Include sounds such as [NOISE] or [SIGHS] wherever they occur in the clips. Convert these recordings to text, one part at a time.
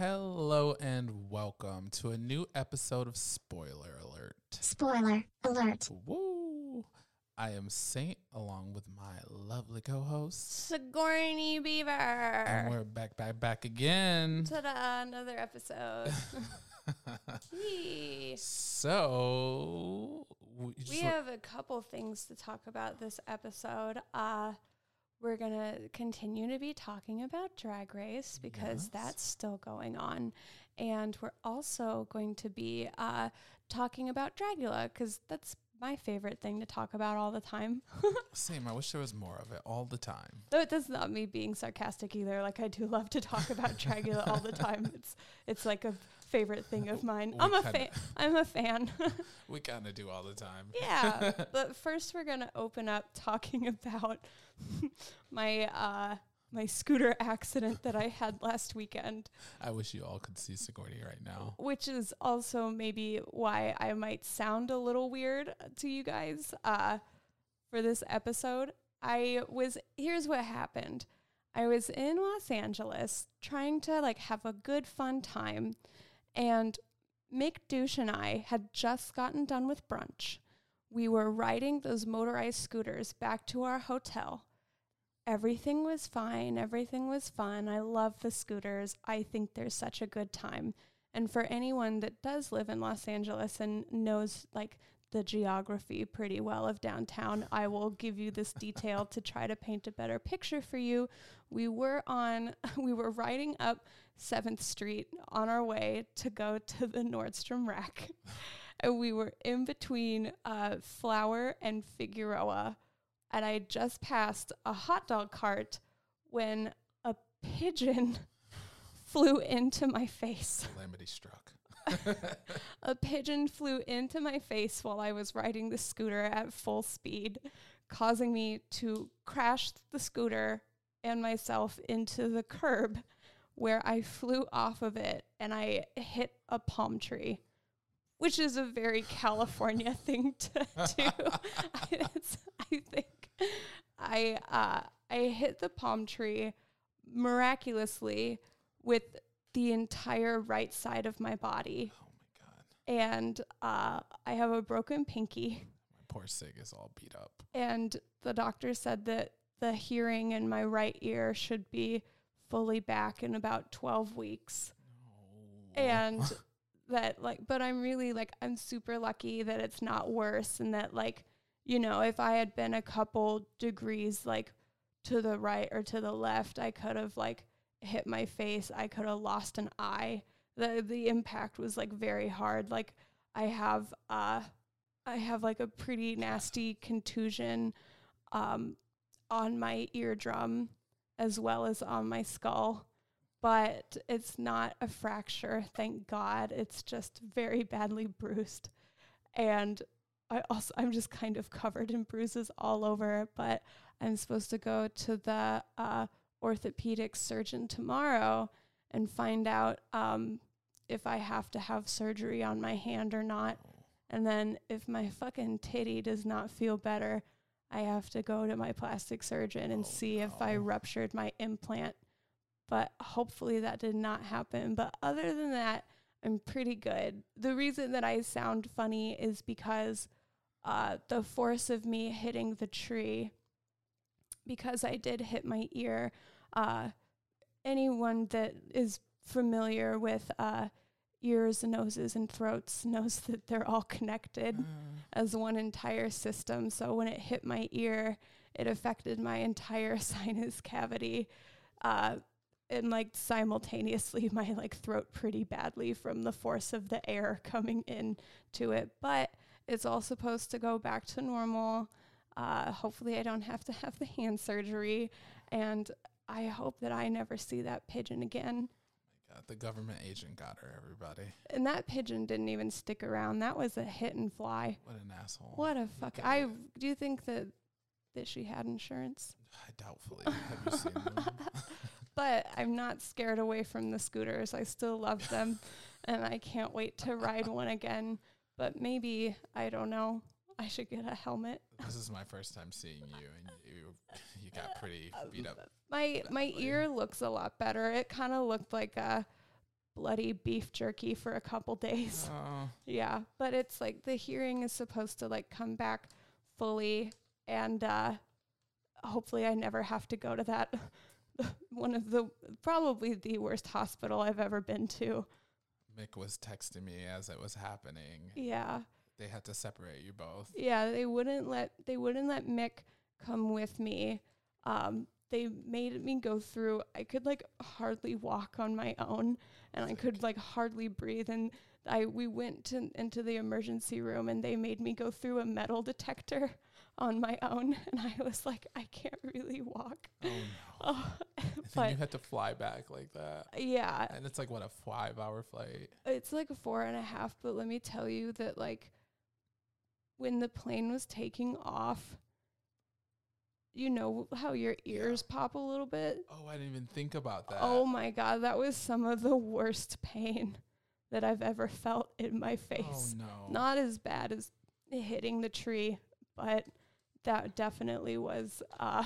Hello and welcome to a new episode of Spoiler Alert. Spoiler alert. Woo! I am Saint along with my lovely co-host. Sigourney Beaver. And we're back, back, back again. Ta-da, another episode. [LAUGHS] Yee. so we, just we have a couple things to talk about this episode. Uh, we're going to continue to be talking about Drag Race because Yes. that's still going on. And we're also going to be uh, talking about Dragula because that's my favorite thing to talk about all the time. [LAUGHS] same. I wish there was more of it all the time. Though it, that's not me being sarcastic either. Like I do love to talk about Dragula all the time. [LAUGHS] It's it's like a favorite thing of [LAUGHS] mine. I'm a fan. I'm a fan. We kind of do all the time. yeah. [LAUGHS] But first we're gonna open up talking about [LAUGHS] my uh my scooter accident that I had last weekend, I wish you all could see Sigourney right now. which is also maybe why I might sound a little weird to you guys uh, for this episode. I was here's what happened. I was in Los Angeles trying to like have a good fun time, and Mick Douche and I had just gotten done with brunch. We were riding those motorized scooters back to our hotel. Everything was fine. Everything was fun. I love the scooters. I think they're such a good time. And for anyone that does live in Los Angeles and knows like the geography pretty well of downtown, I will give you this detail to try to paint a better picture for you. We were on, [LAUGHS] we were riding up 7th Street on our way to go to the Nordstrom rack. [LAUGHS] and we were in between uh, Flower and Figueroa. And I just passed a hot dog cart when a pigeon [LAUGHS] flew into my face. Calamity struck. [LAUGHS] A pigeon flew into my face while I was riding the scooter at full speed, causing me to crash the scooter and myself into the curb where I flew off of it and I hit a palm tree, which is a very California [LAUGHS] thing to do. [LAUGHS] I think I uh, I hit the palm tree miraculously with the entire right side of my body Oh my god. and uh, I have a broken pinky. My poor Sig is all beat up. And the doctor said that the hearing in my right ear should be fully back in about 12 weeks. No. And [LAUGHS] that, like, but I'm really like, I'm super lucky that it's not worse. And that, like, you know, if I had been a couple degrees, like, to the right or to the left, I could have, like, hit my face. I could have lost an eye. The, the impact was, like, very hard. Like, I have, uh, I have like a pretty nasty contusion um, on my eardrum as well as on my skull. But it's not a fracture, thank God. It's just very badly [LAUGHS] bruised. And I also I'm just kind of covered in bruises all over, but I'm supposed to go to the uh, orthopedic surgeon tomorrow and find out um, if I have to have surgery on my hand or not. And then if my fucking titty does not feel better, I have to go to my plastic surgeon and Oh, see if I ruptured my implant. But hopefully that did not happen. But other than that, I'm pretty good. The reason that I sound funny is because uh, the force of me hitting the tree, because I did hit my ear. Uh, anyone that is familiar with uh, ears, and noses, and throats knows [LAUGHS] that they're all connected Uh, as one entire system. So when it hit my ear, it affected my entire [LAUGHS] sinus cavity. Uh, and like simultaneously [LAUGHS] my like throat pretty badly from the force of the air coming in to it but it's all supposed to go back to normal uh, hopefully i don't have to have the hand surgery and i hope that i never see that pigeon again oh God, the government agent got her, everybody. and that pigeon didn't even stick around that was a hit and fly What an asshole. What a fuck! Okay. I do you think that that she had insurance? I doubtfully. Have you seen them? [LAUGHS] But I'm not scared away from the scooters. I still love them, [LAUGHS] and I can't wait to ride one again. But maybe I don't know. I should get a helmet. this is my first time seeing you, and you you got pretty beat up. My my badly. ear looks a lot better. It kind of looked like a bloody beef jerky for a couple days. Oh, [LAUGHS] Yeah, but it's like the hearing is supposed to like come back fully and uh hopefully I never have to go to that [LAUGHS] one of the probably the worst hospital I've ever been to. Mick was texting me as it was happening. Yeah. They had to separate you both. Yeah, they wouldn't let they wouldn't let Mick come with me. Um they made me go through I could like hardly walk on my own and I could like hardly breathe and I we went to, into the emergency room and they made me go through a metal detector [LAUGHS] on my own and I was like I can't really walk. Oh no. [LAUGHS] Oh, then but you had to fly back like that. yeah, And it's like what a five hour flight. it's like a four and a half, but let me tell you that like when the plane was taking off, you know how your Yeah. ears pop a little bit? Oh, I didn't even think about that. Oh my god, that was some of the worst pain that I've ever felt in my face. Oh no. Not as bad as hitting the tree, but that definitely was uh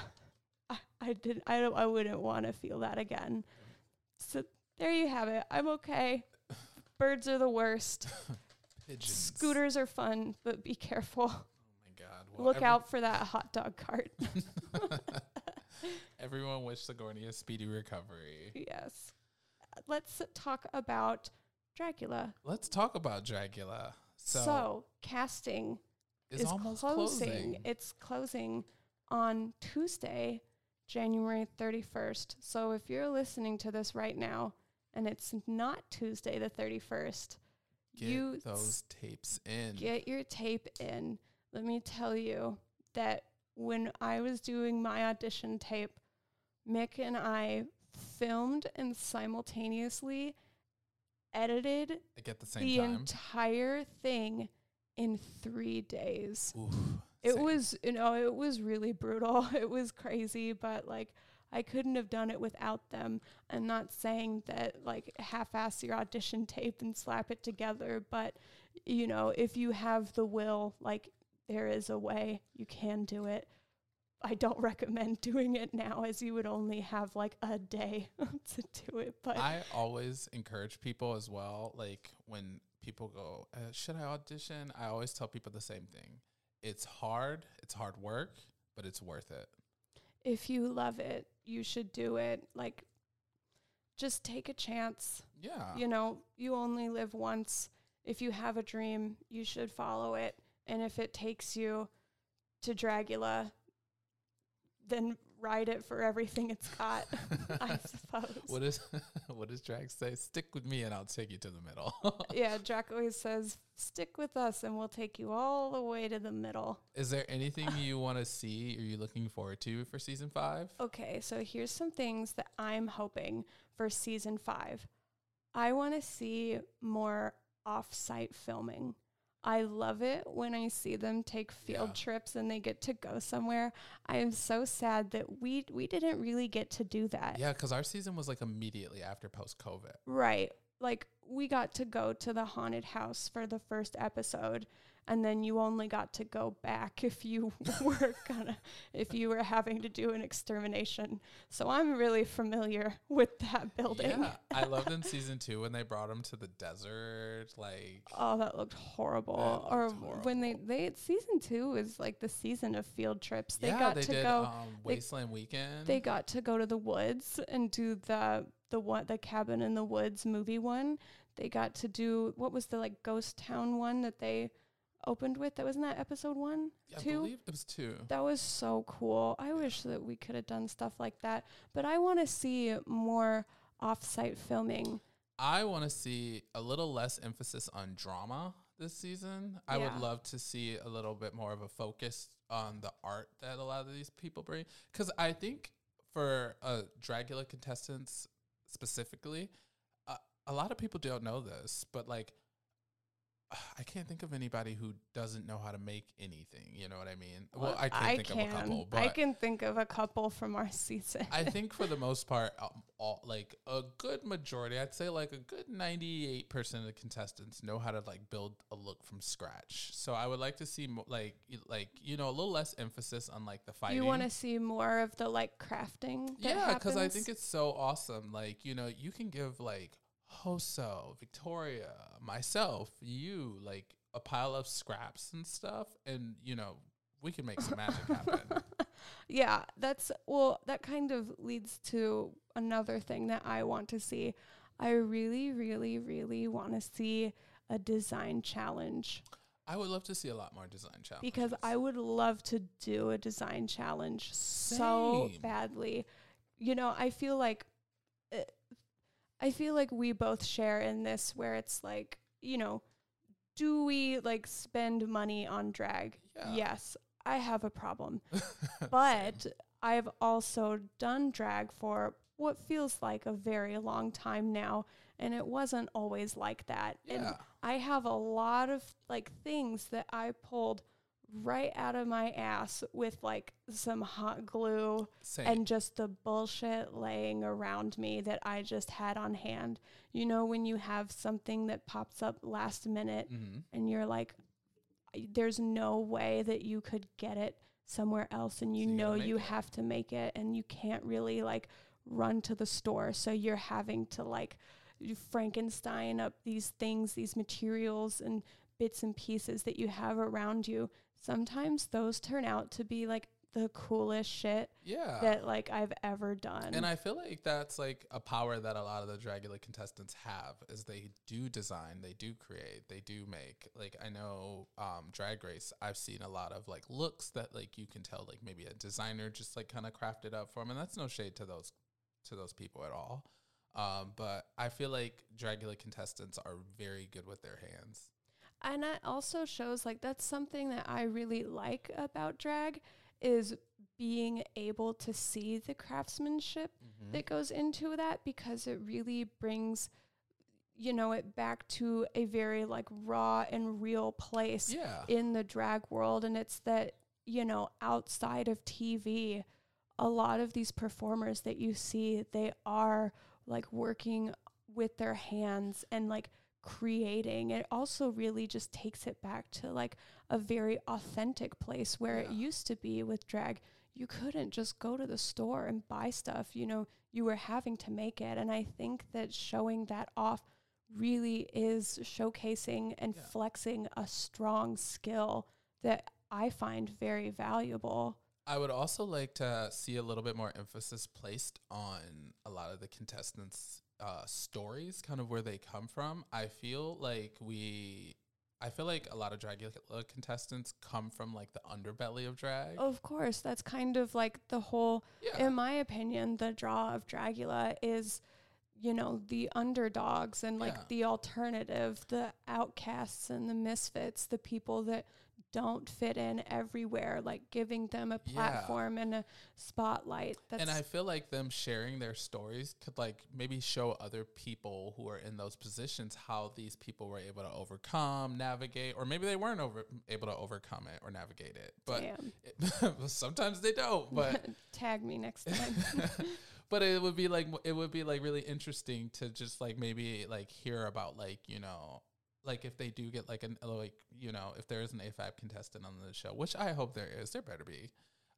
I, I did I don't I wouldn't want to feel that again. So there you have it. I'm okay. [LAUGHS] Birds are the worst. [LAUGHS] Pigeons. Scooters are fun, but be careful. Oh my god. Well, Look out for that hot dog cart. [LAUGHS] [LAUGHS] Everyone wished Sigourney a speedy recovery. yes. Let's talk about Dragula. Let's talk about Dragula. So, So, casting it's is almost closing. closing. It's closing on Tuesday, January 31st. So if you're listening to this right now and it's not Tuesday the 31st, Get you those tapes in. get your tape in. Let me tell you that when I was doing my audition tape, Mick and I filmed and simultaneously edited the same the entire thing in three days. Oof, It same. was, you know, it was really brutal. [LAUGHS] It was crazy, but like I couldn't have done it without them. I'm not saying that like half-ass your audition tape and slap it together, but you know, if you have the will, like there is a way you can do it. I don't [LAUGHS] recommend doing it now as you would only have like a day [LAUGHS] to do it, but I always encourage people as well. Like when people go, uh, "Should I audition?" I always tell people the same thing. It's hard. It's hard work, but it's worth it. If you love it, you should do it. Like just take a chance. Yeah. you know, you only live once. If you have a dream, you should follow it. And if it takes you to Dragula, then ride it for everything it's got, I [LAUGHS] suppose. what is [LAUGHS] what does Drag say? Stick with me, and I'll take you to the middle. [LAUGHS] yeah, Jack always says, stick with us and we'll take you all the way to the middle. is there anything you want to see? Are you looking forward to for season five? Okay, so here's some things that I'm hoping for season five. I want to see more off site filming. I love it when I see them take field Yeah. trips and they get to go somewhere. I am so sad that we we didn't really get to do that. Yeah, because our season was like immediately after post COVID. Right. Like we got to go to the haunted house for the first episode and then you only got to go back if you [LAUGHS] were gonna if you were having to do an extermination. So I'm really familiar with that building. Yeah, I [LAUGHS] loved in season two when they brought him to the desert. Like, Oh, that looked horrible. That or looked when they they season 2 is like the season of field trips. They yeah, got they to did go um, Wasteland Weekend. they got to go to the woods and do the the one the cabin in the woods movie one. They got to do what was the like ghost town one that they opened with? That wasn't that episode one, I two. believe it was two. That was so cool. I wish that we could have done stuff like that. But I want to see more off-site filming. I want to see a little less emphasis on drama this season. I would love to see a little bit more of a focus on the art that a lot of these people bring. Because I think for uh, Dragula contestants specifically, uh, a lot of people don't know this, but like, I can't think of anybody who doesn't know how to make anything. You know what I mean? Well, I can't think of a couple, but I can think of a couple from our season. I [LAUGHS] think for the most part, um, all like a good majority, I'd say like a good ninety-eight percent of the contestants know how to like build a look from scratch. So I would like to see mo- like y- like you know a little less emphasis on like the fighting. you want to see more of the like crafting? yeah, because I think it's so awesome. Like you know you can give like Hoso, Victoria, myself, you, like a pile of scraps and stuff, and you know we can make some magic happen. [LAUGHS] yeah, that's well, that kind of leads to another thing that I want to see. I really, really, really want to see a design challenge I would love to see a lot more design challenges because I would love to do a design challenge so badly. You know, I feel like uh, I feel like we both share in this where it's like, you know, do we like spend money on drag? Yeah. Yes, I have a problem. [LAUGHS] but I've also done drag for what feels like a very long time now and it wasn't always like that. And I have a lot of like things that I pulled right out of my ass with like some hot glue same. and just the bullshit laying around me that I just had on hand. You know, when you have something that pops up last minute hmm and you're like, there's no way that you could get it somewhere else and you So you know you it. have to make it and you can't really like run to the store. So you're having to like Frankenstein up these things, these materials and bits and pieces that you have around you. Sometimes those turn out to be like the coolest shit yeah. that like I've ever done. and I feel like that's like a power that a lot of the Dragula contestants have is they do design, they do create, they do make. Like I know um Drag Race, I've seen a lot of like looks that like you can tell like maybe a designer just like kind of crafted up for them and that's no shade to those to those people at all. Um but I feel like Dragula contestants are very good with their hands. And that also shows like that's something that I really like about drag is being able to see the craftsmanship Mm-hmm. that goes into that because it really brings you know it back to a very like raw and real place Yeah. in the drag world and it's that you know outside of TV a lot of these performers that you see they are like working with their hands and like creating it also really just takes it back to like a very authentic place where it used to be with drag you couldn't just go to the store and buy stuff you know you were having to make it and i think that showing that off really is showcasing and Yeah. flexing a strong skill that I find very valuable. I would also like to see a little bit more emphasis placed on a lot of the contestants' uh, stories, kind of where they come from. I feel like we, I feel like a lot of Dragula contestants come from like the underbelly of drag. Of course, that's kind of like the whole, yeah, in my opinion, the draw of Dragula is, you know, the underdogs and like Yeah. the alternative, the outcasts and the misfits, the people that don't fit in everywhere, like giving them a Yeah. platform and a spotlight. That's and I feel like them sharing their stories could like maybe show other people who are in those positions how these people were able to overcome, navigate, or maybe they weren't over able to overcome it or navigate it. But it, [LAUGHS] sometimes they don't. But [LAUGHS] tag me next time. [LAUGHS] but it would be like it would be like really interesting to just like maybe like hear about like you know like if they do get like an like you know if there is an AFAB contestant on the show, which I hope there is, there better be.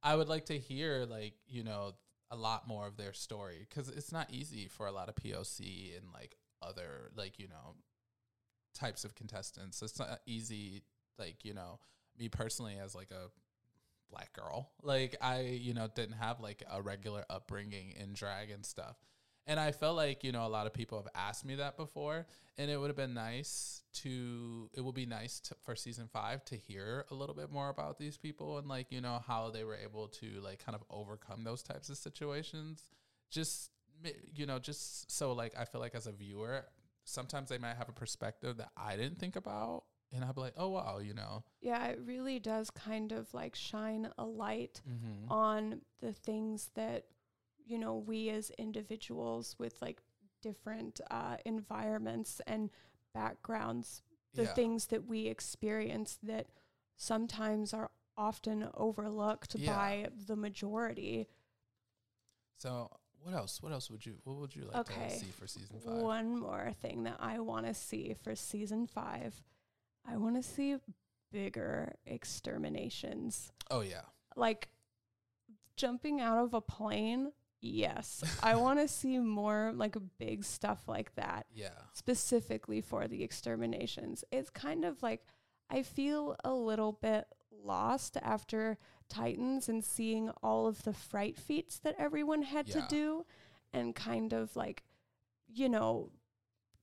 I would like to hear like you know a lot more of their story because it's not easy for a lot of POC and like other like you know types of contestants. It's not easy like you know me personally as like a black girl. Like I, you know, didn't have like a regular upbringing in drag and stuff. And I felt like, you know, a lot of people have asked me that before and it would have been nice to it would be nice to, for season 5 to hear a little bit more about these people and like, you know, how they were able to like kind of overcome those types of situations. Just you know, just so like I feel like as a viewer, sometimes they might have a perspective that I didn't think about and I'd be like, "Oh wow, you know." Yeah, it really does kind of like shine a light Mhm. on the things that, you know, we as individuals with like different uh, environments and backgrounds, the Yeah. things that we experience that sometimes are often overlooked Yeah. by the majority. So what else? What else would you? What would you like Okay. to see for season five? One more thing that I want to see for season five I want to see bigger exterminations. Oh yeah, like jumping out of a plane yes. I want to see more like big stuff like that, Yeah. specifically for the exterminations. It's kind of like I feel a little bit lost after Titans and seeing all of the fright feats that everyone had to do and kind of like, you know,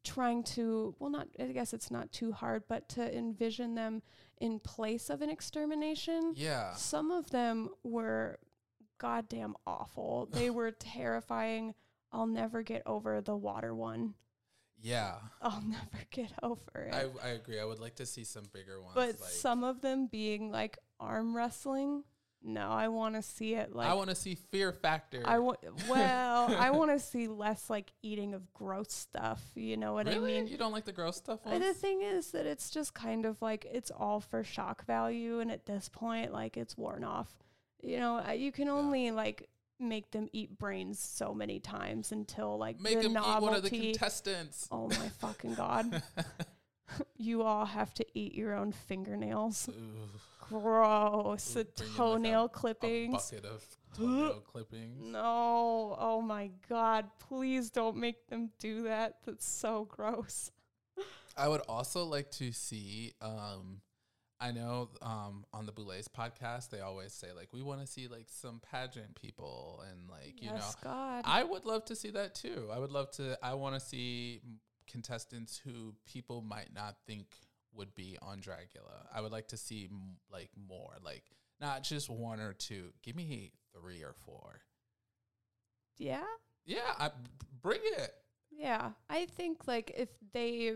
trying to, well, not, I guess it's not too hard, but to envision them in place of an extermination. Yeah. Some of them were goddamn awful. [LAUGHS] They were terrifying. I'll never get over the water one. Yeah. I'll never get over it. I, I agree. I would like to see some bigger ones. but like, some of them being like arm wrestling, no, I want to see it like I want to see Fear Factor. I want [LAUGHS] well, I [LAUGHS] want to see less like eating of gross stuff. You know what really? I mean? You don't like the gross stuff Uh, ones? The thing is that it's just kind of like it's all for shock value, and at this point, like it's worn off. You know, you can only like make them eat brains so many times until like Make the them novelty. eat one of the contestants. oh my fucking god! [LAUGHS] [LAUGHS] you all have to eat your own fingernails. Ooh, Gross. Ooh, The in, like, toenail a clippings. bucket of [GASPS] toenail clippings. No. Oh my god. Please don't make them do that. That's so gross. I would also like to see. Um, I know um, on the Boulets podcast they always say like we want to see like some pageant people and like you know God. I would love to see that too. I would love to. I want to see contestants who people might not think would be on Dragula. I would like to see m- like more, like not just one or two. Give me three or four. yeah. Yeah, I, bring it. Yeah. I think like if they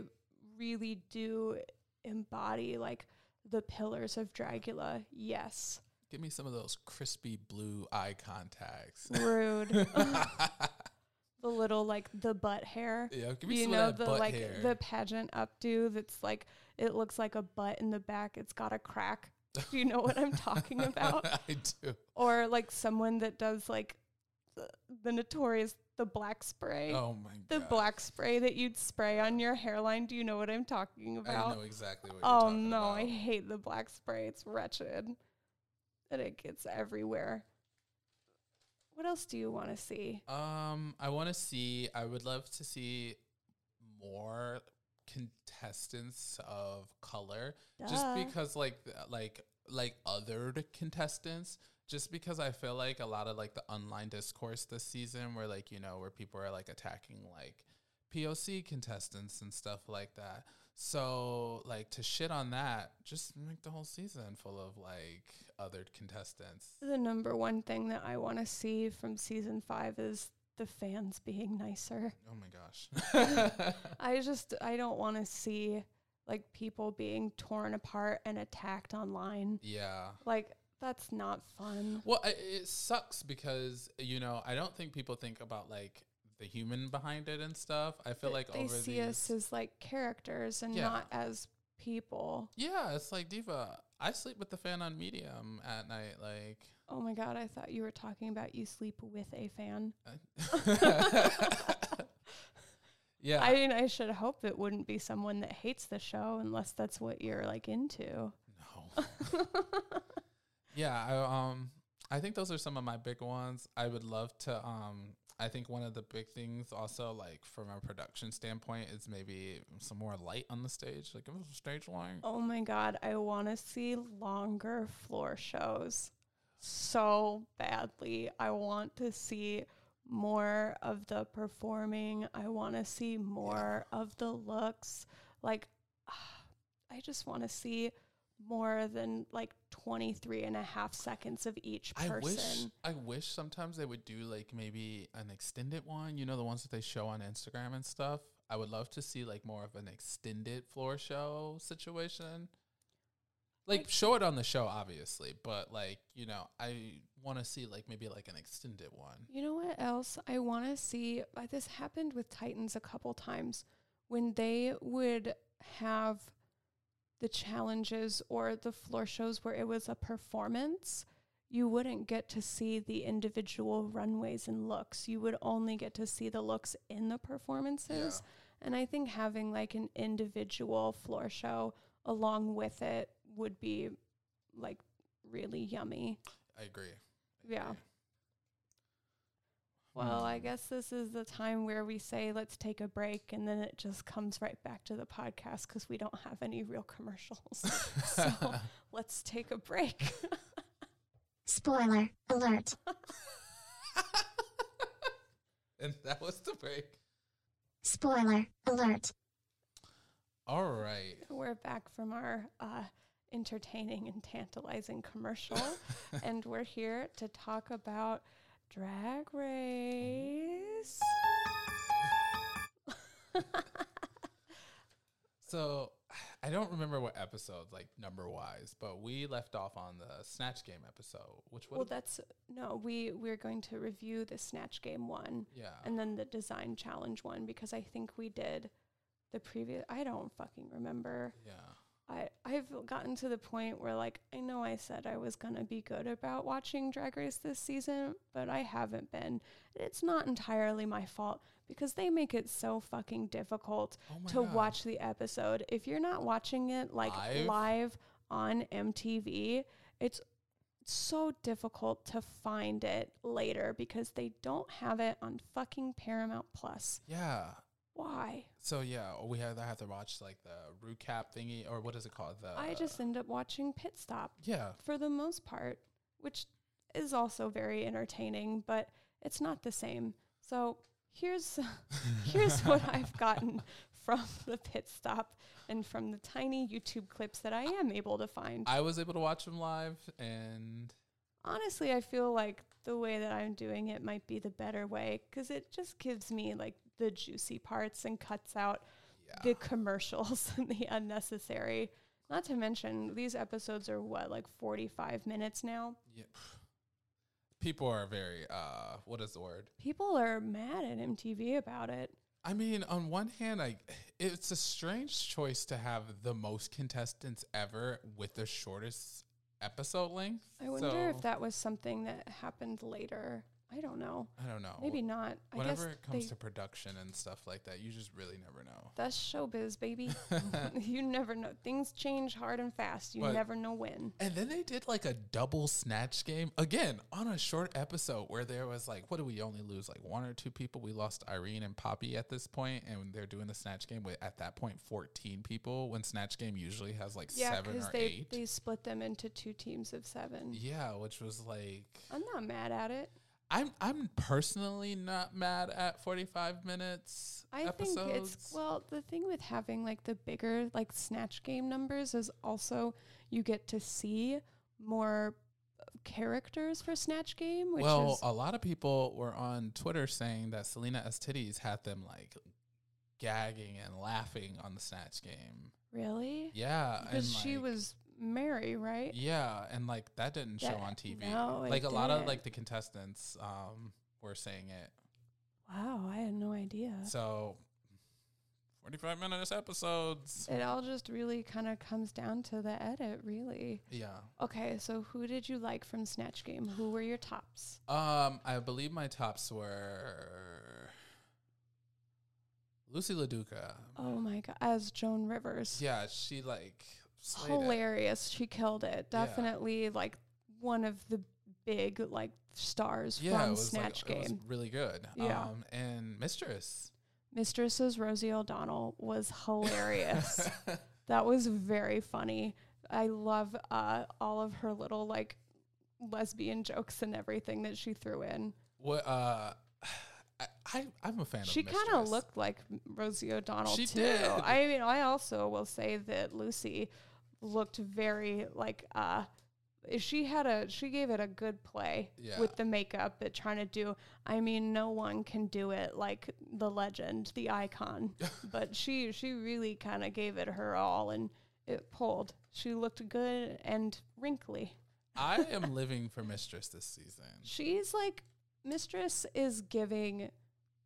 really do embody like the pillars of Dragula, yes. Give me some of those crispy blue eye contacts. Rude. [LAUGHS] [LAUGHS] the little like the butt hair. yeah, give me you some know of that the butt like hair. the pageant updo that's like it looks like a butt in the back. It's got a crack. Do you know what I'm talking [LAUGHS] about? I do. Or like someone that does like the, the notorious the black spray. Oh my god. the god. black spray that you'd spray on your hairline. Do you know what I'm talking about? I know exactly what you're talking about. Oh no, about. I hate the black spray. It's wretched. And it gets everywhere. What else do you want to see? Um, I want to see. I would love to see more contestants of color, just because, like, like, like othered contestants. Just because I feel like a lot of like the online discourse this season, where like you know where people are like attacking like POC contestants and stuff like that. So like to shit on that, just make the whole season full of like other contestants. The number one thing that I want to see from season five is the fans being nicer. Oh my gosh. [LAUGHS] I [LAUGHS] just I don't want to see like people being torn apart and attacked online. yeah. Like that's not fun. Well, it sucks because you know I don't think people think about like the human behind it and stuff. I feel like they see these, us as like characters and Yeah. not as people. yeah, it's like Diva. I sleep with the fan on medium at night. Like, Oh my god, I thought you were talking about you sleep with a fan. [LAUGHS] [LAUGHS] yeah, I mean, I should hope it wouldn't be someone that hates the show unless that's what you're like into. no, [LAUGHS] yeah. I, um, I think those are some of my big ones. I would love to. Um, I think one of the big things also, like from a production standpoint, is maybe some more light on the stage, like give us a stage light. Oh my god, I want to see longer floor shows so badly. I want to see more of the performing. I want to see more of the looks. Like [SIGHS] I just want to see more than like 23 and a half seconds of each person. I wish I wish sometimes they would do like maybe an extended one, you know, the ones that they show on Instagram and stuff. I would love to see like more of an extended floor show situation. Like Like- show it on the show obviously, but like, you know, I want to see like maybe like an extended one. You know what else I want to see? Uh, this happened with Titans a couple times when they would have the challenges or the floor shows where it was a performance. You wouldn't get to see the individual runways and looks. You would only get to see the looks in the performances. And I think having like an individual floor show along with it would be like really yummy. I agree. I Yeah. agree. Well, I Hmm. guess this is the time where we say let's take a break, and then it just comes right back to the podcast because we don't have any real commercials. [LAUGHS] so [LAUGHS] let's take a break. Spoiler alert. [LAUGHS] and that was the break. Spoiler alert. All right. We're back from our uh, entertaining and tantalizing commercial, and we're here to talk about Drag Race. So I don't remember what episode, like number wise, but we left off on the Snatch Game episode, which would well, that's no, we we're going to review the Snatch Game one. yeah. and then the design challenge one because I think we did the previous. I don't fucking remember. yeah. I I've gotten to the point where like I know I said I was gonna be good about watching Drag Race this season, but I haven't been. It's not entirely my fault because they make it so fucking difficult Oh to God. watch the episode. If you're not watching it like Live? live on MTV, it's so difficult to find it later because they don't have it on fucking Paramount Plus. Yeah. Why? So yeah, we have I have to watch like the recap thingy or what is it called? The I just end up watching Pit Stop yeah. for the most part, which is also very entertaining, but it's not the same. So here's [LAUGHS] here's what [LAUGHS] I've gotten from the pit stop and from the tiny YouTube clips that I am able to find. I was able to watch them live, and Honestly, I feel like the way that I'm doing it might be the better way because it just gives me like the juicy parts and cuts out yeah, the commercials [LAUGHS] and the unnecessary. Not to mention, these episodes are what, like 45 minutes now? yeah. People are very uh, what is the word? People are mad at MTV about it. I mean, on one hand, I it's a strange choice to have the most contestants ever with the shortest episode length. I wonder So, if that was something that happened later. I don't know. I don't know. Maybe not. I guess Whenever it comes to production and stuff like that, you just really never know. that's showbiz, baby. [LAUGHS] [LAUGHS] you never know. Things change hard and fast. You But- never know when. And then they did like a double snatch game again on a short episode where there was like, what do we only lose? Like one or two people. We lost Irene and Poppy at this point, and they're doing the snatch game with at that point 14 people when snatch game usually has like Yeah, seven or they eight. they split them into two teams of seven. yeah, which was like I'm not mad at it. I'm I'm personally not mad at 45 minutes I episodes. think it's well, the thing with having like the bigger like snatch game numbers is also you get to see more characters for snatch game, which well, a lot of people were on Twitter saying that Salina EsTitties had them like gagging and laughing on the snatch game. really Yeah, because and, she like, was Mary, right? Yeah, and like that didn't show That- on TV. no, like a lot of like the contestants um were saying it. Wow, I had no idea. So 45 minutes episodes. It all just really kind of comes down to the edit, really. Yeah. Okay, so who did you like from Snatch Game? Who were your tops? Um I believe my tops were Loosey LaDuca. Oh my god, as Joan Rivers. Yeah, she like slayed it. Hilarious. She killed it. Yeah. Definitely like one of the big like stars Yeah, from Snatch like, It was Game. really good. Yeah. Um, and Mistress. Mistress's Rosie O'Donnell was hilarious. [LAUGHS] that was very funny. I love uh, all of her little like lesbian jokes and everything that she threw in. what? Uh, [SIGHS] I, I'm a fan She kind of looked like Rosie O'Donnell She too. did. I mean, I also will say that Loosey looked very like uh she had a she gave it a good play Yeah. with the makeup but trying to do I mean no one can do it like the legend, the icon. [LAUGHS] but she she really kind of gave it her all and it pulled. She looked good and wrinkly. I am living for Mistress this season. She's like Mistress is giving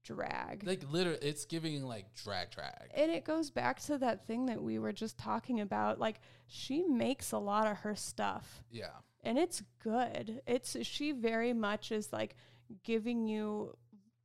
drag. Like literally, it's giving like drag drag. And it goes back to that thing that we were just talking about. Like she makes a lot of her stuff Yeah. and it's good. It's she very much is like giving you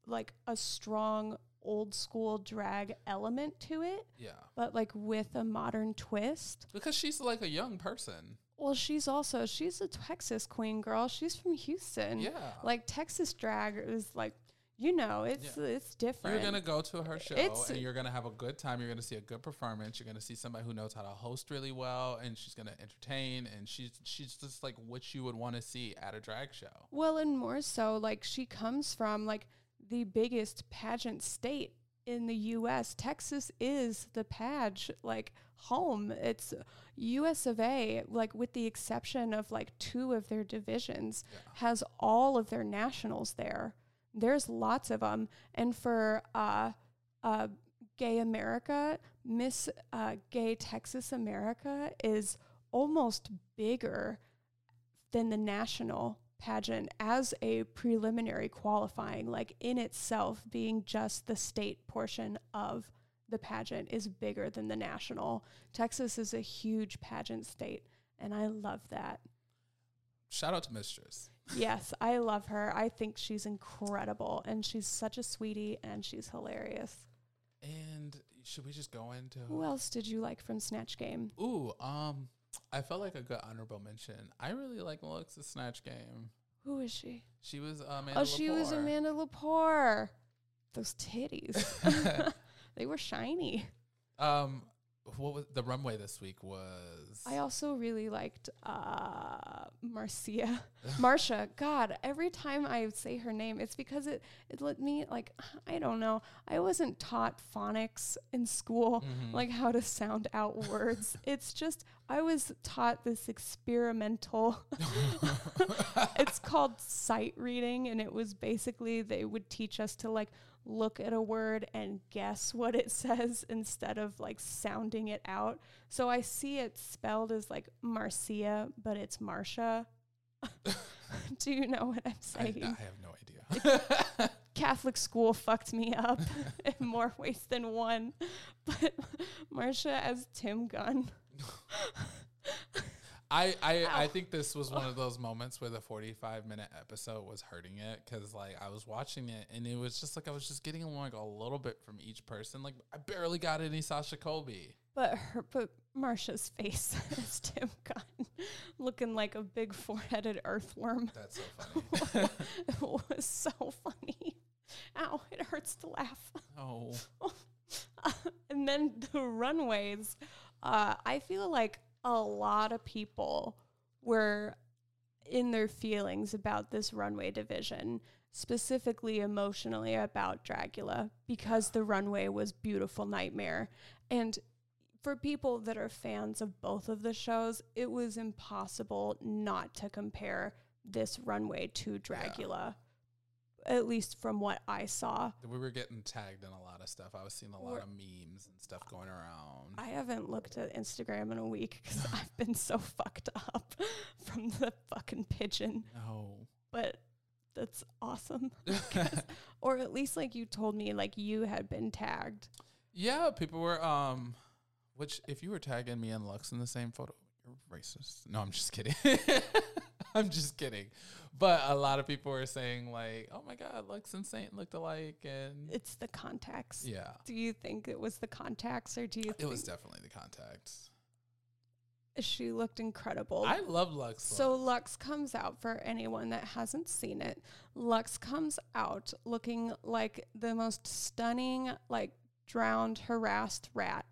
like a strong old school drag element to it, Yeah. but like with a modern twist. Because she's like a young person. Well, she's also she's a Texas queen girl. She's from Houston. Yeah. Like Texas drag is like You know, it's it's different. You're gonna go to her show It's- and you're gonna have a good time. You're gonna see a good performance. You're gonna see somebody who knows how to host really well, and she's gonna entertain. And she's she's just like what you would want to see at a drag show. Well, and more so, like she comes from like the biggest pageant state in the U.S. Texas is the page like home. It's U.S. of A. Like with the exception of like two of their divisions, Yeah. has all of their nationals there. There's lots of them, and for uh, uh, Gay America, Miss uh, Gay Texas America is almost bigger than the national pageant as a preliminary qualifying, like in itself being just the state portion of the pageant is bigger than the national. Texas is a huge pageant state, and I love that. Shout out to Mistress. Yes, I love her. I think she's incredible, and she's such a sweetie, and she's hilarious. And should we just go into Who else did you like from Snatch Game? Ooh, um, I felt like a good honorable mention. I really like Melissa's Snatch Game. Who is she? She was Amanda oh, she was Amanda Lepore. Those titties. [LAUGHS] [LAUGHS] they were shiny. Um, what was the runway this week was? I also really liked uh Marcia. [LAUGHS] Marcia. God, every time I say her name, it's because it it let me like I don't know. I wasn't taught phonics in school, Mhm. like how to sound out words. [LAUGHS] it's just I was taught this experimental [LAUGHS] it's called sight reading and it was basically they would teach us to like look at a word and guess what it [LAUGHS] says instead of like sounding it out. So i see it spelled as like marcia but it's marcia. [LAUGHS] Do you know what i'm I, I saying have no idea. [LAUGHS] catholic school fucked me up in more ways than one but marcia as tim gunn I I, I think this was one of [LAUGHS] those moments where the 45 minute episode was hurting it because like I was watching it and it was just like I was just getting like a little bit from each person. Like I barely got any Sasha Colby. But her, but Marsha's face [LAUGHS] as Tim Gunn, [LAUGHS] looking like a big four-headed earthworm, That's so funny. it was so funny. Ow! It hurts to laugh. oh, and then the runways. Uh, I feel like a lot of people were in their feelings about this runway division, specifically emotionally about Dragula, because the runway was beautiful nightmare. And for people that are fans of both of the shows, it was impossible not to compare this runway to Dragula. At least from what I saw. we were getting tagged in a lot of stuff. I was seeing a lot We're- of memes and stuff going around. I haven't looked at Instagram in a week because [LAUGHS] I've been so fucked up [LAUGHS] from the fucking pigeon. no. But that's awesome. [LAUGHS] or at least like you told me like you had been tagged. Yeah, people were um which if you were tagging me and Luxx in the same photo, racist. No, I'm just kidding. [LAUGHS] I'm just kidding. But a lot of people were saying like, "Oh my god, Luxx and Saint looked alike." And It's the contacts. yeah. Do you think it was the contacts or do you think It was definitely the contacts. she looked incredible? I love Luxx. So. Luxx comes out for anyone that hasn't seen it. Luxx comes out looking like the most stunning, like drowned, harassed rat.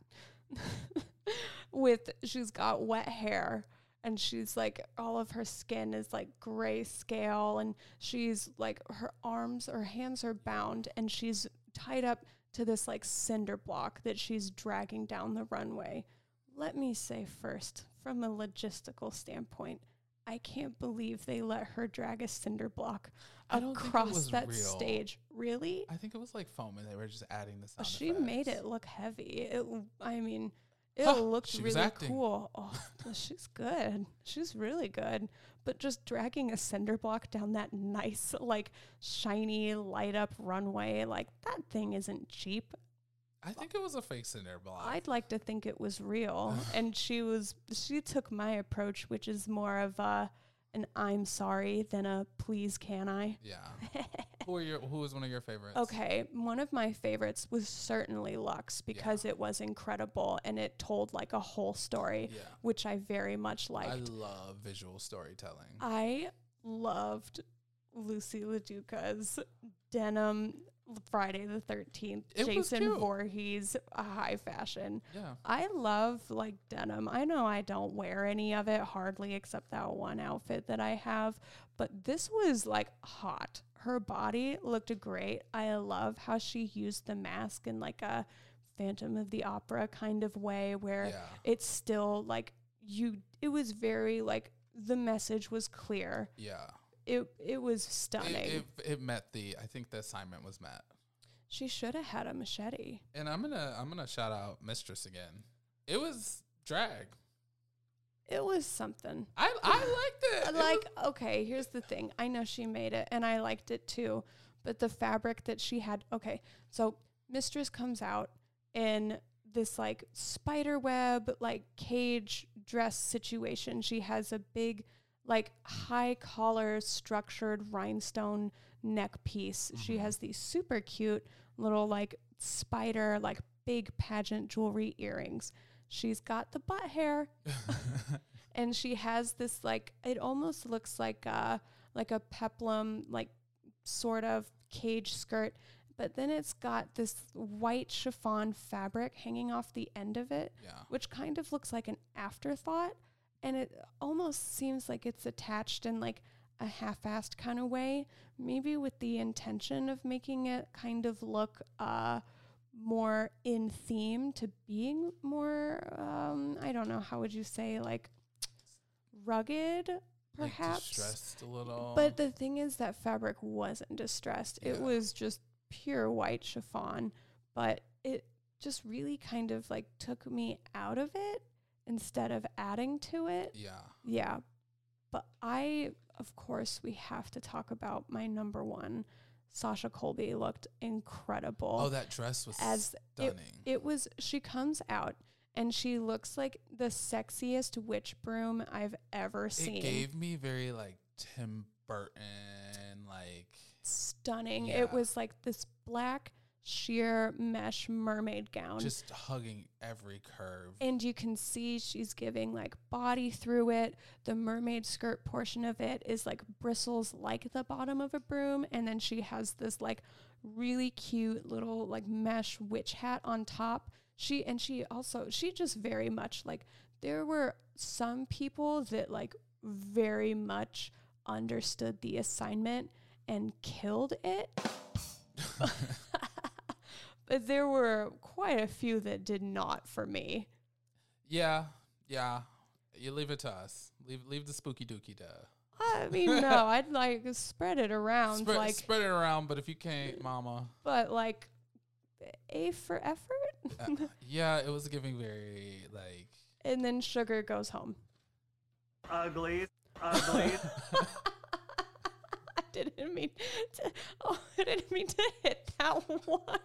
[LAUGHS] With she's got wet hair and she's like all of her skin is like gray scale and she's like her arms her hands are bound and she's tied up to this like cinder block that she's dragging down the runway. Let me say first, from a logistical standpoint, I can't believe they let her drag a cinder block across that real. stage. Really? I think it was like foam and they were just adding the sound she made it look heavy. It, I mean, it Huh, looked really cool. Oh, [LAUGHS] she's good. She's really good. But just dragging a cinder block down that nice, like shiny, light up runway, like that thing isn't cheap. I think it was a fake cinder block. I'd like to think it was real. [LAUGHS] and she was she took my approach, which is more of a an I'm sorry than a please can I. yeah. [LAUGHS] who are your who was one of your favorites? Okay, one of my favorites was certainly Luxx because it was incredible and it told like a whole story, Yeah. which I very much liked. I love visual storytelling. I loved Loosey LaDuca's denim Friday the 13th, It Jason. Voorhees uh, high fashion. Yeah. I love like denim. I know I don't wear any of it hardly except that one outfit that I have, but this was like hot. Her body looked great. I love how she used the mask in like a Phantom of the Opera kind of way where Yeah. it's still like you it was very like the message was clear. Yeah. It it was It, stunning. it, it met the I think the assignment was met. she should have had a machete. And I'm gonna I'm gonna shout out Mistress again. It was drag. It was something. I I liked it. [LAUGHS] It like was- okay here's the thing i know she made it and i liked it too but the fabric that she had okay so mistress comes out in this like spider web like cage dress situation she has a big like high collar structured rhinestone neck piece she Mhm. has these super cute little like spider like big pageant jewelry earrings she's got the butt hair. [LAUGHS] And she has this like it almost looks like a like a peplum like sort of cage skirt. But then it's got this white chiffon fabric hanging off the end of it yeah. which kind of looks like an afterthought. And it almost seems like it's attached in like a half-assed kind of way maybe with the intention of making it kind of look uh more in theme to being more um i don't know how would you say like rugged Like perhaps distressed a little. but the thing is that fabric wasn't distressed. It was just pure white chiffon, but it just really kind of like took me out of it instead of adding to it. yeah. Yeah. But I of course we have to talk about my number 1. Sasha Colby looked incredible. Oh, that dress was as stunning. it was she comes out and she looks like the sexiest witch broom I've ever seen. It, gave me very like Tim Burton, like stunning. Yeah. It was like this black sheer mesh mermaid gown. just hugging every curve. and you can see she's giving like body through it. The mermaid skirt portion of it is like bristles like the bottom of a broom. And then she has this like really cute little like mesh witch hat on top. She and she also she just very much like there were some people that like very much understood the assignment and killed it. [LAUGHS] [LAUGHS] but there were quite a few that did not for me. yeah, yeah. You leave it to us. Leave leave the spooky dookie to I mean, no, [LAUGHS] I'd like spread it around, spread, like, spread it around. But if you can't, Mama, but like A for effort. uh, yeah, it was giving very like. and then Sugar goes home. ugly, ugly. [LAUGHS] I didn't mean to. [LAUGHS] Oh, I didn't mean to hit that one.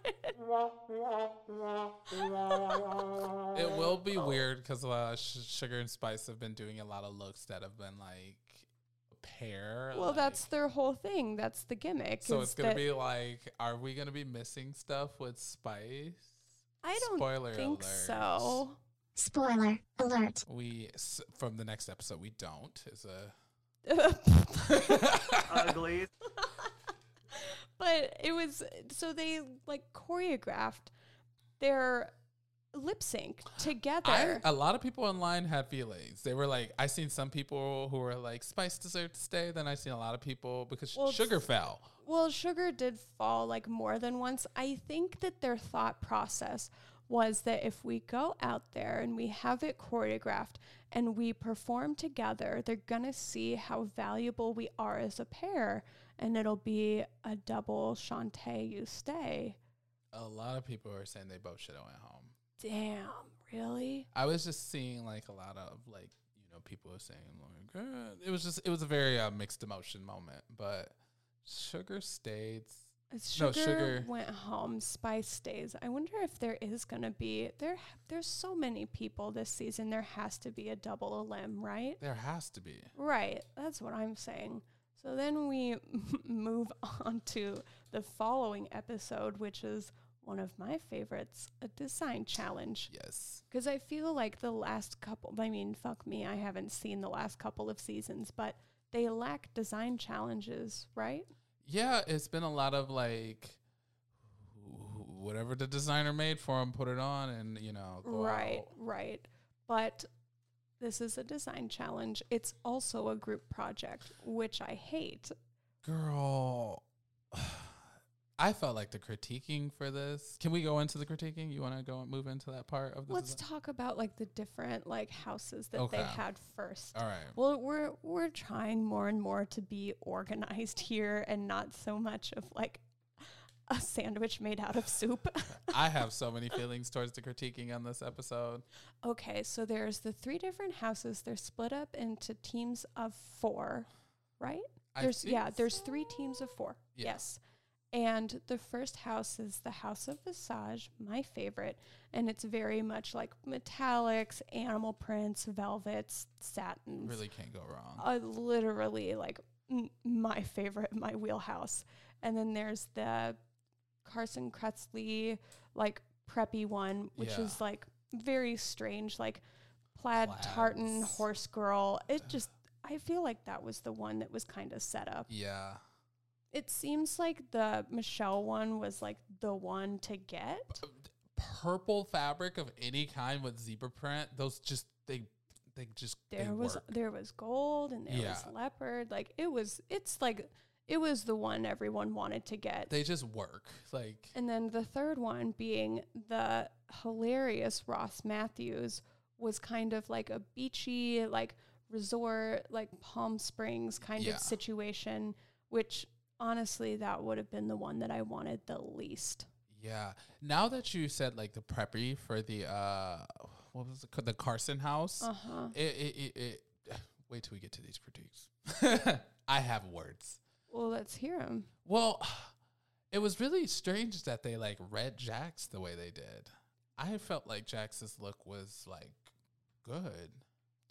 It will be weird because uh, Sh- Sugar and Spice have been doing a lot of looks that have been like a pair. well, like- that's their whole thing. That's the gimmick. so it's gonna that- be like, are we gonna be missing stuff with Spice? I don't Spoiler think alert. so. Spoiler alert. We s- from the next episode we don't. Is a ugly. [LAUGHS] but it was so they like choreographed their lip sync together. a lot of people online had feelings. They were like, I seen some people who were like, Spice deserved to stay. Then I seen a lot of people because Well, Sugar fell. Well, Sugar did fall like more than once. I think that their thought process was that if we go out there and we have it choreographed and we perform together, they're going to see how valuable we are as a pair and it'll be a double shantay, you stay. A lot of people were saying they both should have went home. Damn, really? I was just seeing like a lot of like you know people were saying like "Eh," it was just it was a very uh, mixed emotion moment. But Sugar stayed. Sugar, No, Sugar- went home. Spice stays. I wonder if there is gonna be there. There's so many people this season. There has to be a double elim, right? There has to be. Right. That's what I'm saying. So then we [LAUGHS] move on to the following episode, which is one of my favorites, a design challenge. Yes. Because I feel like the last couple, I mean, fuck me, I haven't seen the last couple of seasons, but they lack design challenges, right? Yeah, it's been a lot of like whatever the designer made for him, put it on, and you know, go Right, out. right. But this is a design challenge. It's also a group project, which I hate. Girl, I felt like the critiquing for this. Can we go into the critiquing? You want to go and move into that part of the Let's design? talk about like the different like houses that they had first. All right. Well, we're we're trying more and more to be organized here and not so much of like a sandwich made out of soup. [LAUGHS] I have so many feelings towards the critiquing on this episode. okay, so there's the three different houses. They're split up into teams of 4, right? I There's yeah, there's three teams of 4. Yeah. Yes. And the first house is the House of Visage, my favorite, and it's very much like metallics, animal prints, velvets, satins. Really can't go wrong. uh, literally like m- my favorite, my wheelhouse. And then there's the Carson Kressley like preppy one, which Yeah. is like very strange, like plaid tartan horse girl. It just I feel like that was the one that was kind of set up. yeah. It seems like the Michelle one was like the one to get. Purple fabric of any kind with zebra print, those just they they just they There was work. there was gold and there was leopard. Like it was it's like it was the one everyone wanted to get. they just work. Like And then the third one being the hilarious Ross Mathews was kind of like a beachy, like resort, like Palm Springs kind Yeah. of situation, which honestly, that would have been the one that I wanted the least. Yeah. Now that you said like the preppy for the uh what was it called? The Carson house. Uh huh. It, it, it, it [SIGHS] wait till we get to these critiques. [LAUGHS] I have words. Well, let's hear them. Well, [SIGHS] it was really strange that they like read Jax the way they did. I felt like Jax's look was like good.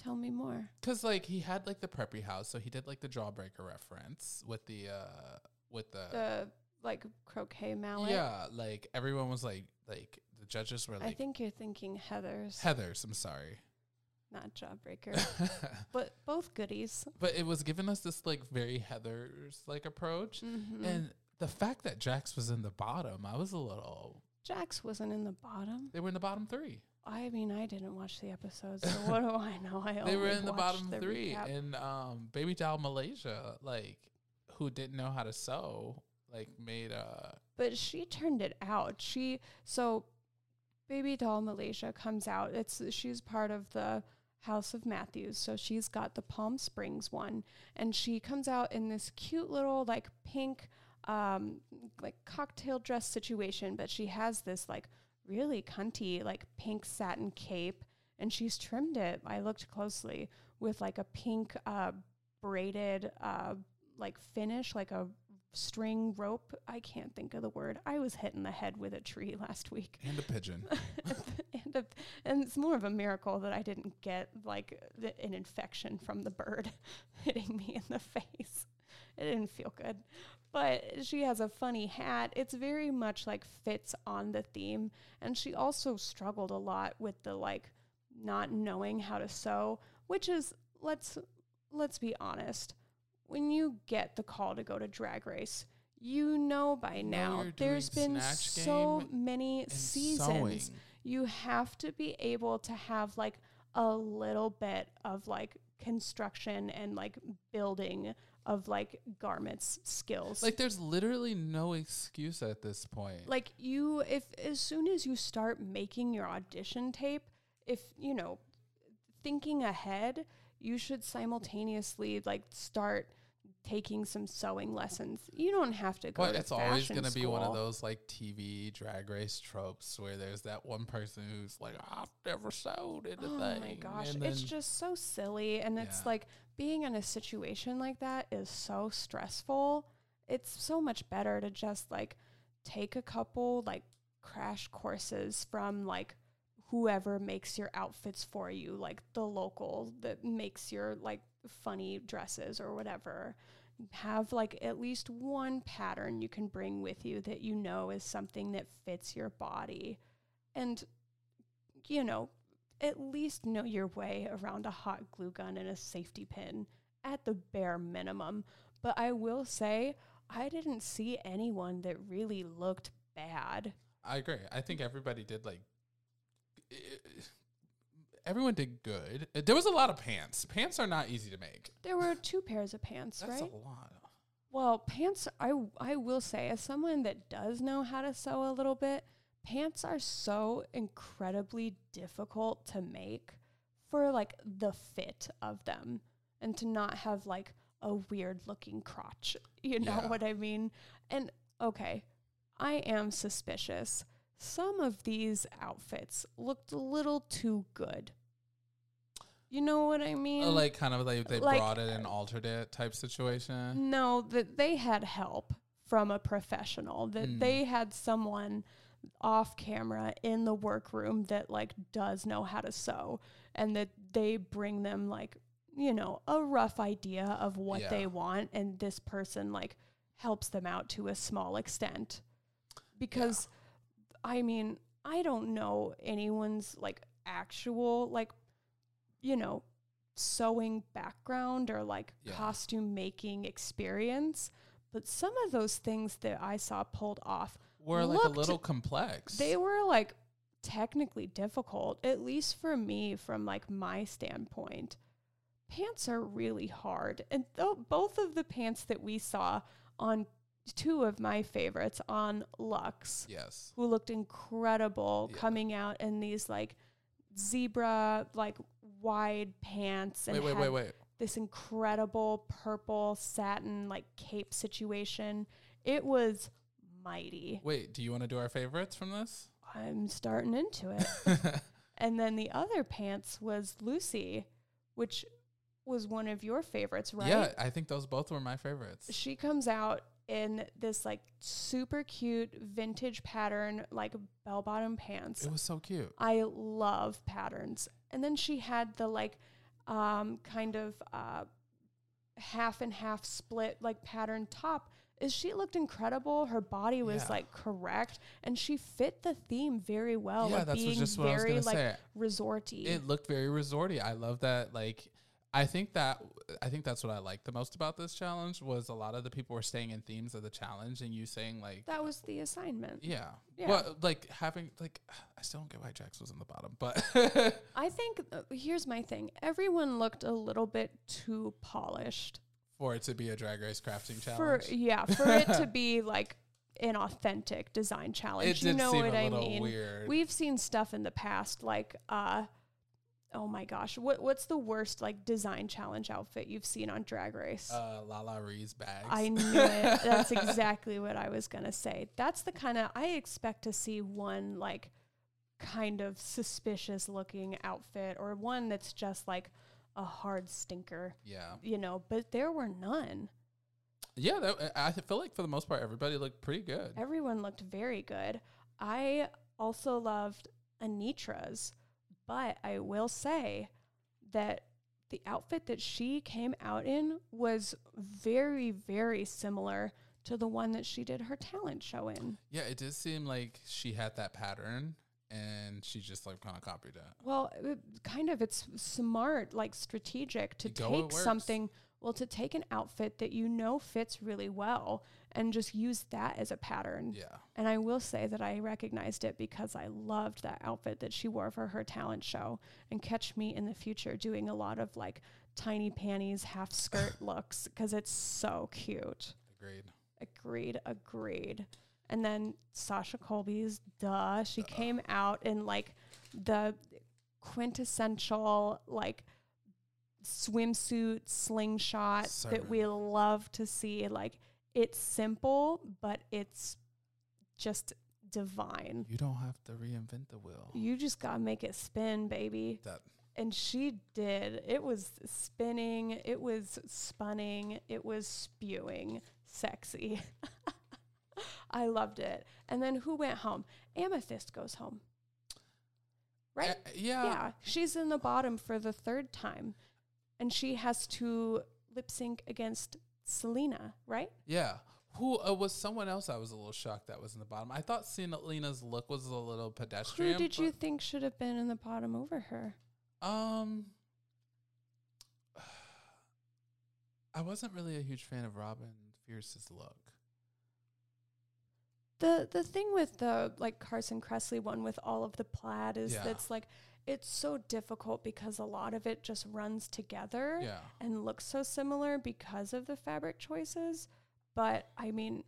Tell me more. Cause like he had like the preppy house, so he did like the jawbreaker reference with the uh with the, The like croquet mallet. yeah, like everyone was like like the judges were like I think you're thinking Heather's, Heather's. I'm sorry, not Jawbreaker, [LAUGHS] but both goodies. but it was giving us this like very Heather's like approach, Mm-hmm. and the fact that Jax was in the bottom, I was a little. Jax wasn't in the bottom. They were in the bottom three. I mean, I didn't watch the episode, so what do I know? I [LAUGHS] they were in the bottom the three, recap. and um, Baby Doll Malaysia, like who didn't know how to sew, like made a. but she turned it out. She so Baby Doll Malaysia comes out. It's she's part of the House of Mathews, so she's got the Palm Springs one, and she comes out in this cute little like pink, um, like cocktail dress situation. But she has this like really cunty like pink satin cape, and she's trimmed it. I looked closely with like a pink uh, braided uh, like finish, like a string rope. I can't think of the word. I was hit in the head with a tree [LAUGHS] last week. and a pigeon. [LAUGHS] and, a, and it's more of a miracle that I didn't get like the, an infection from the bird [LAUGHS] hitting me in the face. It didn't feel good. But she has a funny hat. It's very much like fits on the theme. And she also struggled a lot with the like not knowing how to sew, which is let's let's be honest. When you get the call to go to drag race, you know by know now there's been so many seasons sewing. you have to be able to have like a little bit of like construction and like building of like garments skills. Like there's literally no excuse at this point. like you if as soon as you start making your audition tape, if you know thinking ahead, you should simultaneously like start taking some sewing lessons. You don't have to go But to it's always gonna be one of those like TV drag race tropes where there's that one person who's like, I've never sewed anything. Oh my gosh, it's just so silly. And it's like being in a situation like that is so stressful. It's so much better to just like take a couple like crash courses from like whoever makes your outfits for you, like the local that makes your like funny dresses or whatever. Have like at least one pattern you can bring with you that you know is something that fits your body. And you know, at least know your way around a hot glue gun and a safety pin. at the bare minimum. But I will say, I didn't see anyone that really looked bad. I agree. I think everybody did like. Everyone did good. Uh, There was a lot of pants. Pants are not easy to make. There were two pairs of pants, That's right? a lot. Well, pants, I, I will say, as someone that does know how to sew a little bit, pants are so incredibly difficult to make for like the fit of them and to not have like a weird looking crotch. [LAUGHS] You know Yeah. what I mean? And okay, I am suspicious. Some of these outfits looked a little too good. You know what I mean? Uh, like kind of like they Like, brought it and altered it type situation. No, that they had help from a professional. That Mm. they had someone off camera in the workroom that like does know how to sew and that they bring them like, you know, a rough idea of what Yeah. they want and this person like helps them out to a small extent. Because I mean, I don't know anyone's like actual like you know, sewing background or like Yeah. costume making experience, but some of those things that I saw pulled off, Were like a little complex. they were like technically difficult, at least for me from like my standpoint. Pants are really hard. And though both of the pants that we saw on two of my favorites on Luxx yes. who looked incredible Yeah. coming out in these like zebra like wide pants and Wait, wait, had wait, wait. this incredible purple satin like cape situation. It was mighty. Wait, do you want to do our favorites from this? I'm starting into it. [LAUGHS] and then the other pants was Loosey, which was one of your favorites, right? Yeah, I think those both were my favorites. she comes out in this like super cute vintage pattern like bell bottom pants. It was so cute. I love patterns. And then she had the like um kind of uh half and half split like pattern top. Is she looked incredible. Her body was Yeah. like correct and she fit the theme very well. yeah, that's being just what I was very gonna like say. resorty. It looked very resorty. I love that. Like, I think that I think that's what I liked the most about this challenge was a lot of the people were staying in themes of the challenge, and you saying like, that was the assignment. yeah, Yeah. Well, like having like, I still don't get why Jax was in the bottom, but [LAUGHS] I think uh, here's my thing. Everyone looked a little bit too polished. for it to be a drag race crafting For challenge, yeah, for it to [LAUGHS] be like an authentic design challenge. it you know what a I mean? weird. We've seen stuff in the past like uh oh my gosh, what what's the worst like design challenge outfit you've seen on Drag Race? uh, LaLa Ri's bags. I knew it. That's [LAUGHS] exactly what I was gonna say. That's the kind of I expect to see one like kind of suspicious looking outfit or one that's just like a hard stinker, yeah, you know. But there were none. yeah. That, I I feel like for the most part, everybody looked pretty good. Everyone looked very good. I also loved Anetra's, but I will say that the outfit that she came out in was very, very similar to the one that she did her talent show in. Yeah, it did seem like she had that pattern, and she just like kind of copied it. Well, it, kind of, it's smart, like strategic to You take something, well, to take an outfit that you know fits really well and just use that as a pattern. Yeah. And I will say that I recognized it because I loved that outfit that she wore for her talent show. And catch me in the future doing a lot of like tiny panties, half skirt [LAUGHS] looks because it's so cute. Agreed. Agreed, agreed. And then Sasha Colby's duh. She came out in like the quintessential like swimsuit slingshot that we love to see. Like it's simple, but it's just divine. You don't have to reinvent the wheel. You just gotta make it spin, baby. that And she did. It was spinning, it was spunning, it was spewing sexy. [LAUGHS] I loved it. And then who went home? Amethyst goes home. Right? Uh, yeah. yeah. She's in the bottom for the third time. And she has to lip sync against Salina, right? Yeah. Who uh, was someone else? I was a little shocked that was in the bottom. I thought Lena's look was a little pedestrian. Who did you think should have been in the bottom over her? Um. [SIGHS] I wasn't really a huge fan of Robin Fierce's look. The the thing with the like Carson Kressley one with all of the plaid is Yeah. that's like it's so difficult because a lot of it just runs together Yeah. and looks so similar because of the fabric choices. But I mean,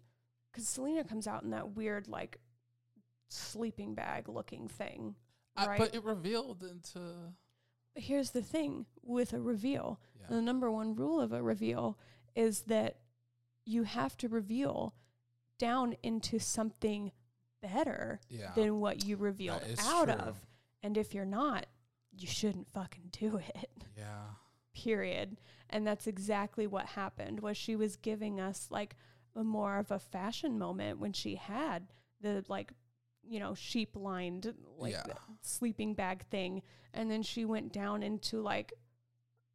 because Salina comes out in that weird like sleeping bag looking thing, I- right? but it revealed into But here's the thing with a reveal. yeah. The number one rule of a reveal is that you have to reveal down into something better yeah. than what you revealed out true. of. And if you're not, you shouldn't fucking do it. [LAUGHS] yeah. Period. And that's exactly what happened was she was giving us like a more of a fashion moment when she had the like you know sheep lined like Yeah. sleeping bag thing and then she went down into like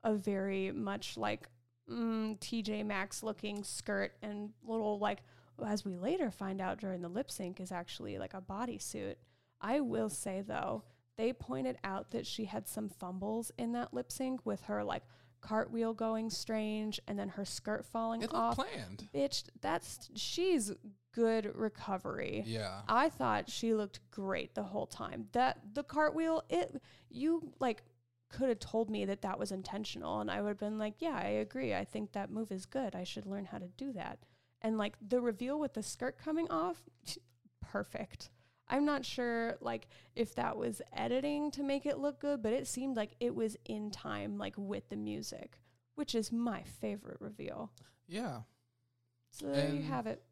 a very much like mm, TJ Maxx looking skirt and little like as we later find out during the lip sync is actually like a bodysuit. I will say though, they pointed out that she had some fumbles in that lip sync with her like cartwheel going strange and then her skirt falling It off. planned. Bitch, that's she's good recovery. Yeah. I thought she looked great the whole time. That the cartwheel, it you like could have told me that that was intentional, and I would have been like, yeah, I agree. I think that move is good. I should learn how to do that. And like the reveal with the skirt coming off, [LAUGHS] perfect. I'm not sure like if that was editing to make it look good, but it seemed like it was in time, like with the music, which is my favorite reveal. Yeah. So there you have it.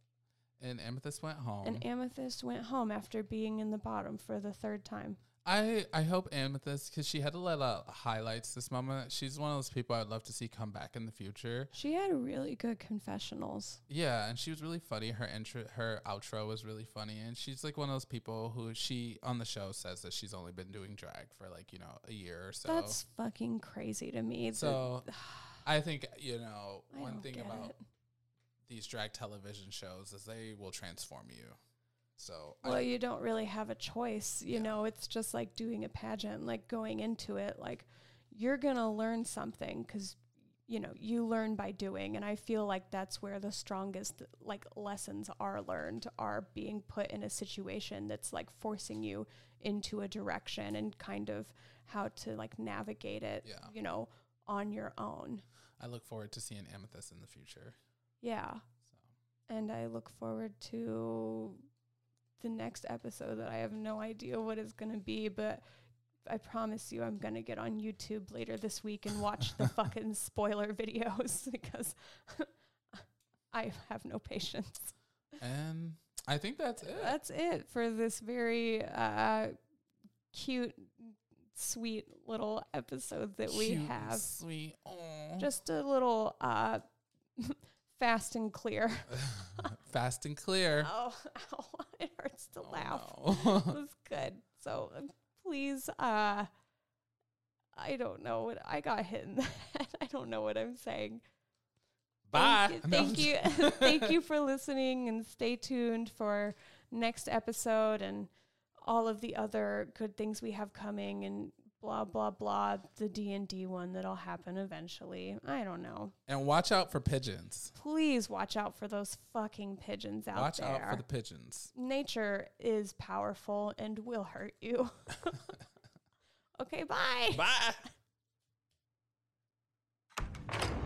And Amethyst went home. And Amethyst went home after being in the bottom for the third time. I I hope Amethyst because she had a lot of highlights this moment. She's one of those people I'd love to see come back in the future. She had really good confessionals. Yeah, and she was really funny. Her intro, her outro was really funny, and she's like one of those people who she on the show says that she's only been doing drag for like you know a year or so. That's fucking crazy to me. so. [SIGHS] I think you know I one thing about it. these drag television shows is they will transform you. So Well, I, you don't really have a choice. You Yeah. know, it's just like doing a pageant, like going into it, like you're going to learn something because, you know, you learn by doing. And I feel like that's where the strongest, like, lessons are learned are being put in a situation that's like forcing you into a direction and kind of how to like navigate it, Yeah. you know, on your own. I look forward to seeing Amethyst in the future. Yeah. So And I look forward to the next episode that I have no idea what it's going to be, but I promise you I'm going to get on YouTube later this week and watch the [LAUGHS] fucking spoiler videos [LAUGHS] because [LAUGHS] I have no patience. and I think that's it. That's it for this very uh, cute, sweet little epised that we Cute and have. sweet. Aw. Just a little uh, fast and clear. Fast and clear. Oh, [LAUGHS] ow, [LAUGHS] it hurts to Oh, laugh. no. [LAUGHS] It was good. So um, please, uh, I don't know what I got hit in the head. I don't know what I'm saying. Bye. Thank you. Thank you, thank you for listening, and stay tuned for next episode and all of the other good things we have coming and blah blah blah the d&d one that'll happen eventually. I don't know. And watch out for pigeons. Please watch out for those fucking pigeons out watch there watch out for the pigeons. Nature is powerful and will hurt you. [LAUGHS] Okay bye. Bye. [LAUGHS]